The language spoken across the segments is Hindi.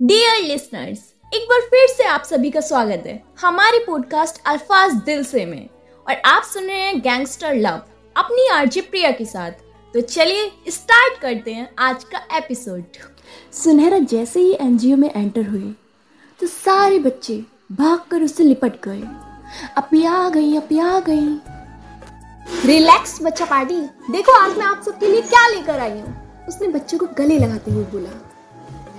डियर लिसनर्स एक बार फिर से आप सभी का स्वागत है हमारे पॉडकास्ट अल्फाज दिल से में। और आप सुन रहे हैं गैंगस्टर लव अपनी आरजे प्रिया के साथ। तो चलिए स्टार्ट करते हैं आज का एपिसोड सुनहरा जैसे ही एनजीओ में एंटर हुई तो सारे बच्चे भागकर उससे लिपट गए। अपिया गई अपिया गई। रिलैक्स बच्चा पार्टी देखो आज मैं आप सबके लिए क्या लेकर आई हूँ। उसने बच्चों को गले लगाते हुए बोला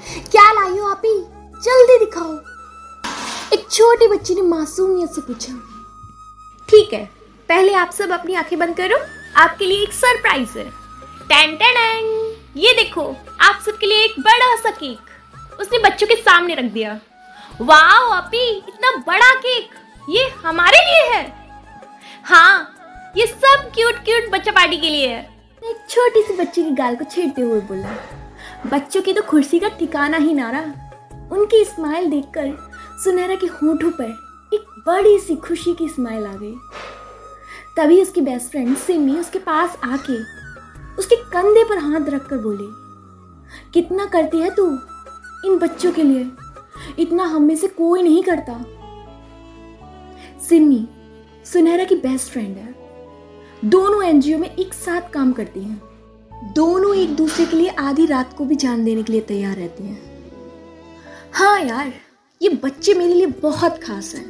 क्या लाई हो आप? ही जल्दी दिखाओ। एक छोटे बच्चे ने मासूमियत से पूछा। ठीक है पहले आप सब अपनी आँखें बंद करो आपके लिए एक सरप्राइज़ है। टेन टेन ये देखो आप सबके लिए एक बड़ा सा केक। उसने बच्चों के सामने रख दिया। वाह अपी इतना बड़ा केक ये हमारे लिए है। हाँ ये सब क्यूट क्यूट बच्चा पार्टी के लिए है। एक छोटी सी बच्ची की गाल को छेड़ते हुए बोला। बच्चों की तो खुर्सी का ठिकाना ही ना रहा उनकी स्माइल देखकर सुनहरा के होठों पर एक बड़ी सी खुशी की स्माइल आ गई। तभी उसकी बेस्ट फ्रेंड सिमी उसके पास आके उसके कंधे पर हाथ रखकर बोली, कितना करती है तू इन बच्चों के लिए? इतना हम में से कोई नहीं करता। सिमी सुनहरा की बेस्ट फ्रेंड है। दोनों एनजीओ में एक साथ काम करती हैं। दोनों एक दूसरे के लिए आधी रात को भी जान देने के लिए तैयार रहती हैं। हाँ यार, ये बच्चे मेरे लिए बहुत खास हैं।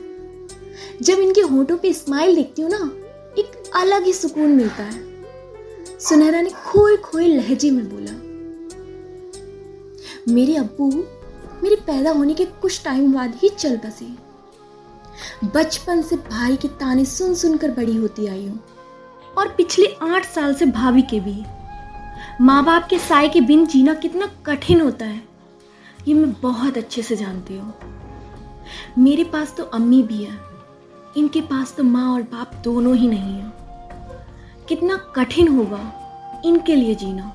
जब इनके होठों पे स्माइल देखती हूँ ना, एक अलग ही सुकून मिलता है। सुनहरा ने खोए खोए लहजे में बोला, मेरे अब्बू, मेरे पैदा होने के कुछ टाइम बाद ही चल बसे। बचपन से भाई के ताने सुन सुनकर बड़ी होती आई हूँ और पिछले आठ साल से भाभी के भी। माँ बाप के साय के बिन जीना कितना कठिन होता है। ये मैं बहुत अच्छे से जानती हूँ। मेरे पास तो अम्मी भी है। इनके पास तो माँ और बाप दोनों ही नहीं है। कितना कठिन होगा इनके लिए जीना।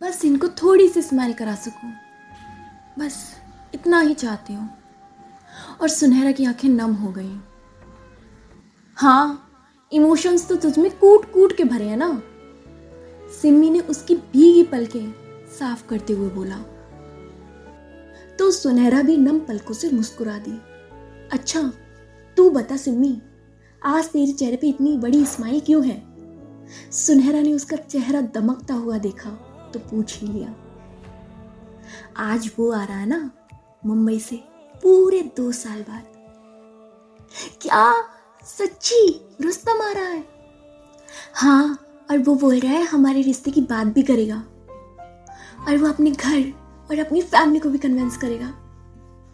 बस इनको थोड़ी सी स्माइल करा सकूँ। बस इतना ही चाहती हूँ। और सुनहरा की आँखें नम हो गई। हाँ इमोशंस तो तुझ में कूट कूट के भरे हैं ना। सिमी ने उसकी भीगी पलकें साफ़ करते हुए बोला। तो सुनहरा भी नम पलकों से मुस्कुरा दी। अच्छा तू बता सिमी आज तेरे चेहरे पे इतनी बड़ी स्माइल क्यों है? सुनहरा ने उसका चेहरा दमकता हुआ देखा तो पूछ ही लिया। आज वो आ रहा है ना, मुंबई से, पूरे दो साल बाद। क्या सच्ची रुस्तम आ रहा है? हाँ और वो बोल रहा है, हमारे रिश्ते की बात भी करेगा। और वो अपने घर और अपनी फैमिली को भी कन्विंस करेगा।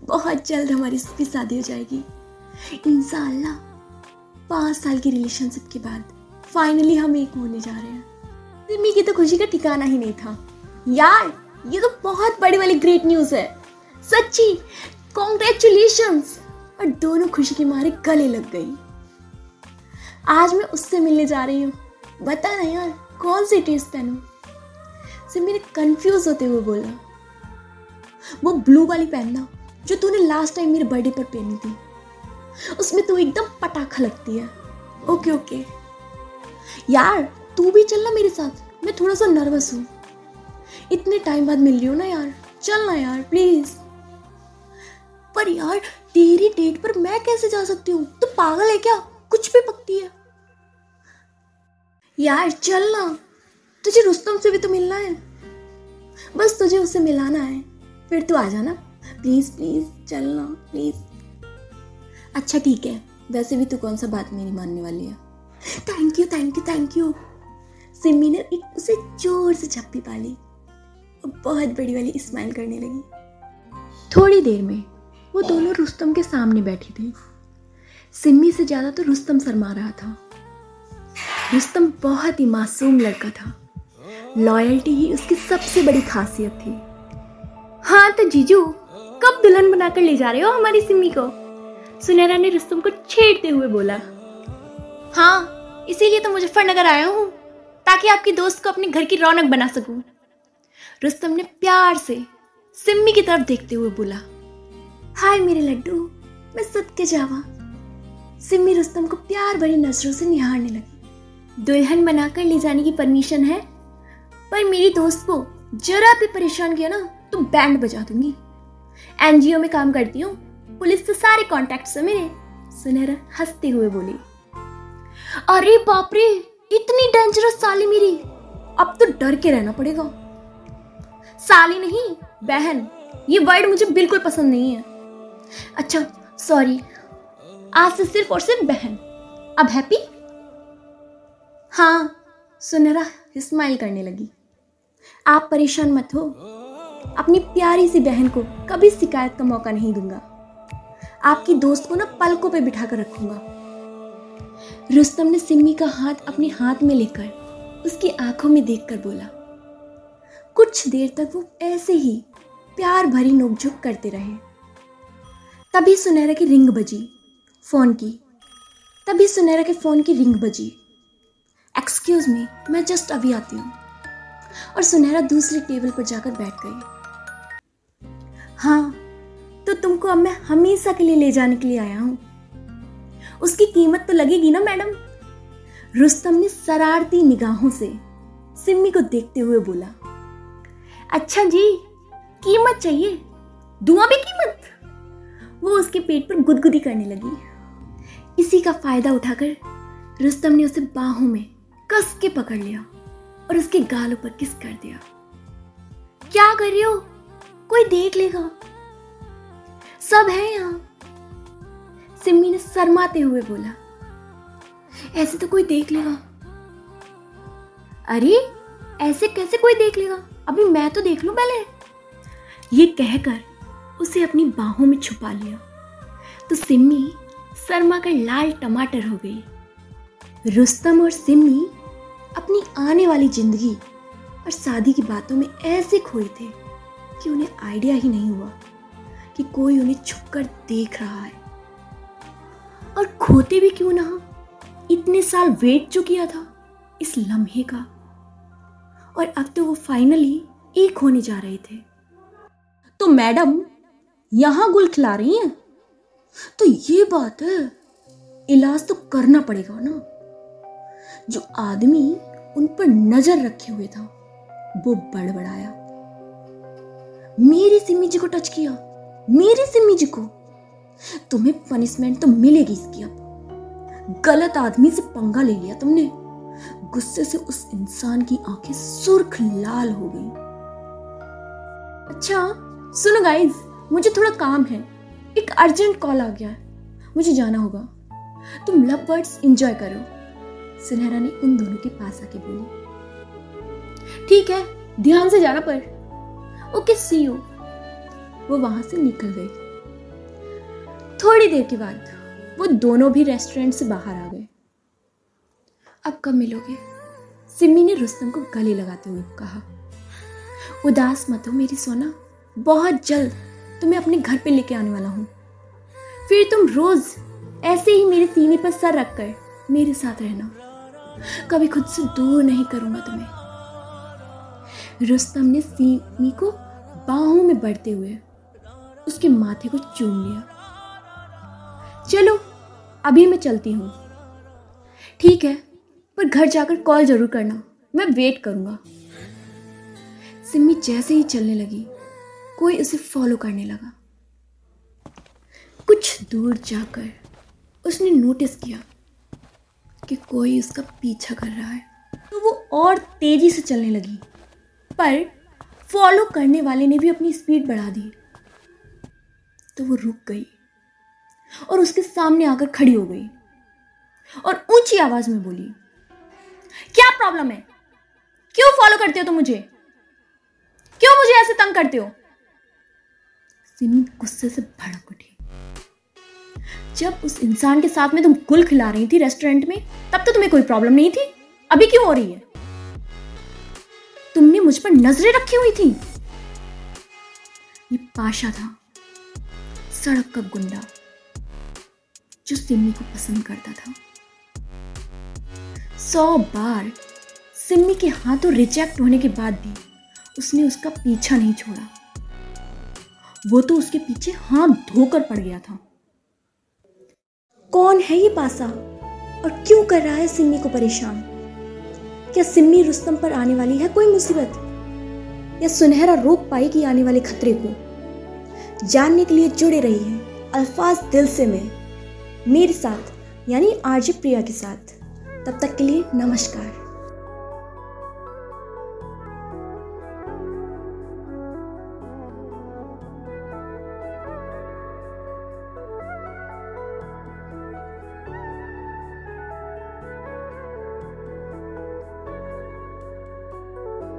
बहुत जल्द हमारी इसकी शादी हो जाएगी। इंशाल्लाह पाँच साल की रिलेशनशिप के बाद फाइनली हम एक होने जा रहे हैं। सिमी की तो खुशी का ठिकाना ही नहीं था। यार, ये तो बहुत बड़ी वाली ग्रेट न्यूज़ है। सच्ची कॉन्ग्रेचुलेशन और दोनों खुशी के मारे गले लग गई। आज मैं उससे मिलने जा रही हूँ। बता ना यार, कौन सी ड्रेस पहनूं सिमी ने कंफ्यूज होते हुए बोला वो ब्लू वाली पहनना जो तूने लास्ट टाइम मेरे बर्थडे पर पहनी थी, उसमें तू एकदम पटाखा लगती है। ओके ओके यार, तू भी चलना मेरे साथ, मैं थोड़ा सा नर्वस हूँ। इतने टाइम बाद मिल रही हूँ ना यार चलना यार प्लीज़ पर यार, तेरी डेट पर मैं कैसे जा सकती हूँ? तू पागल है क्या? कुछ भी पकती है। यार, चल ना। तुझे रुस्तम से भी तो मिलना है। बस तुझे उससे मिलाना है। फिर तू आ जाना प्लीज़ प्लीज़ चलना प्लीज़। अच्छा ठीक है। वैसे भी तू कौन सा बात मेरी मानने वाली है? Thank you thank you thank you Simi ने एक उसे ज़ोर से झप्पी पाली। और बहुत बड़ी वाली स्माइल करने लगी। थोड़ी देर में वो दोनों रुस्तम के सामने बैठी थी। सिमी से ज़्यादा तो रुस्तम शर्मा रहा था। रुस्तम बहुत ही मासूम लड़का था। लॉयल्टी ही उसकी सबसे बड़ी खासियत थी। हाँ तो जीजू, कब दुल्हन बनाकर ले जा रहे हो हमारी सिमी को? सुनहरा ने रुस्तम को छेड़ते हुए बोला। हाँ इसीलिए तो मुजफ्फरनगर आया हूँ, ताकि आपकी दोस्त को अपने घर की रौनक बना सकूँ। रुस्तम ने प्यार से सिम्मी की तरफ़ देखते हुए बोला। हाय मेरे लड्डू, मैं सत्य जावा। सिम्मी रुस्तम को प्यार भरी नज़रों से निहारने लगी। दुल्हन बनाकर ले जाने की परमिशन है? पर मेरी दोस्त को जरा भी परेशान किया ना तो बैंड बजा दूँगी। एनजीओ में काम करती हूँ, पुलिस से सारे कॉन्टैक्ट है मेरे। सुनहरा हँसते हुए बोली, अरे बाप रे इतनी डेंजरस साली मेरी। अब तो डर के रहना पड़ेगा। साली नहीं, बहन, ये वर्ड मुझे बिल्कुल पसंद नहीं है। अच्छा सॉरी आज से सिर्फ़ और सिर्फ़ बहन। अब हैप्पी हाँ सुनहरा स्माइल करने लगी। आप परेशान मत हो। अपनी प्यारी सी बहन को कभी शिकायत का मौका नहीं दूँगा। आपकी दोस्त को ना पलकों पे बिठा कर रखूँगा। रुस्तम ने सिम्मी का हाथ अपने हाथ में लेकर उसकी आँखों में देखकर बोला, कुछ देर तक वो ऐसे ही प्यार भरी नोकझोंक करते रहे। तभी सुनहरा की रिंग बजी, फ़ोन की। तभी सुनहरा के फ़ोन की रिंग बजी। एक्सक्यूज मी मैं जस्ट अभी आती हूँ। और सुनहरा दूसरे टेबल पर जाकर बैठ गई। हाँ तो तुमको अब मैं हमेशा के लिए ले जाने के लिए आया हूँ। उसकी कीमत तो लगेगी ना, मैडम? रुस्तम ने शरारती निगाहों से सिम्मी को देखते हुए बोला अच्छा जी, कीमत चाहिए? दुआ भी कीमत? वो उसके पेट पर गुदगुदी करने लगी। इसी का फ़ायदा उठाकर रुस्तम ने उसे बाहों में कस के पकड़ लिया और उसके गालों पर किस कर दिया। क्या कर रही हो? कोई देख लेगा। सब है यहाँ। सिम्मी ने शर्माते हुए बोला, ऐसे तो कोई देख लेगा? अरे, ऐसे कैसे कोई देख लेगा? अभी मैं तो देख लूँ पहले। ये कहकर उसे अपनी बाहों में छुपा लिया। तो सिम्मी शर्मा कर लाल टमाटर हो गई। रुस्तम और सिम्मी अपनी आने वाली ज़िंदगी और शादी की बातों में ऐसे खोए थे कि उन्हें आइडिया ही नहीं हुआ कि कोई उन्हें छुपकर देख रहा है। और खोते भी क्यों ना इतने साल वेट जो किया था इस लम्हे का। और अब तो वो फाइनली एक होने जा रहे थे। तो मैडम, यहाँ गुल खिला रही हैं? तो ये बात है इलाज तो करना पड़ेगा ना। जो आदमी उन पर नज़र रखे हुए था, वो बड़बड़ाया। मेरी सिमी जी को टच किया, मेरी सिमी जी को। तुम्हें पनिशमेंट तो मिलेगी इसकी अब। गलत आदमी से पंगा ले लिया तुमने। गुस्से से उस इंसान की आँखें सुर्ख लाल हो गई। अच्छा सुनो गाइस मुझे थोड़ा काम है। एक अर्जेंट कॉल आ गया है। मुझे जाना होगा। तुम लव वर्ड्स एंजॉय करो। सुनहरा ने उन दोनों के पास आके बोली, ठीक है, ध्यान से जाना पर ओके सी यू वो वहाँ से निकल गई। थोड़ी देर के बाद वो दोनों भी रेस्टोरेंट से बाहर आ गए। अब कब मिलोगे? सिमी ने रुस्तम को गले लगाते हुए कहा। उदास मत हो मेरी सोना, बहुत जल्द तुम्हें अपने घर पे लेके आने वाला हूँ। फिर तुम रोज ऐसे ही मेरे सीने पर सर रखकर मेरे साथ रहना। कभी खुद से दूर नहीं करूँगा तुम्हें। रुस्तम ने सीमी को बाहों में बढ़ते हुए उसके माथे को चूम लिया। चलो, अभी मैं चलती हूँ। ठीक है, पर घर जाकर कॉल ज़रूर करना, मैं वेट करूँगा। सिम्मी जैसे ही चलने लगी, कोई उसे फॉलो करने लगा। कुछ दूर जाकर उसने नोटिस किया कि कोई उसका पीछा कर रहा है। तो वो और तेज़ी से चलने लगी, पर फॉलो करने वाले ने भी अपनी स्पीड बढ़ा दी। तो वो रुक गई और उसके सामने आकर खड़ी हो गई और ऊँची आवाज़ में बोली, क्या प्रॉब्लम है? क्यों फॉलो करते हो तुम मुझे? क्यों मुझे ऐसे तंग करते हो? सिमी गुस्से से भड़क उठी। जब उस इंसान के साथ में तुम गुल खिला रही थी रेस्टोरेंट में, तब तो तुम्हें कोई प्रॉब्लम नहीं थी? अभी क्यों हो रही है? तुमने मुझ पर नज़रें रखी हुई थी। ये पाशा था, सड़क का गुंडा, जो सिम्मी को पसंद करता था। सौ बार सिम्मी के हाथों रिजेक्ट होने के बाद भी उसने उसका पीछा नहीं छोड़ा। वो तो उसके पीछे हाथ धोकर पड़ गया था। कौन है ये पासा? और क्यों कर रहा है सिम्मी को परेशान? क्या सिम्मी रुस्तम पर आने वाली है कोई मुसीबत? या सुनहरा रोक पाएगी आने वाले खतरे को? जानने के लिए जुड़े रही है अल्फाज दिल से मैं, मेरे साथ, यानी आरजे प्रिया के साथ। तब तक के लिए नमस्कार।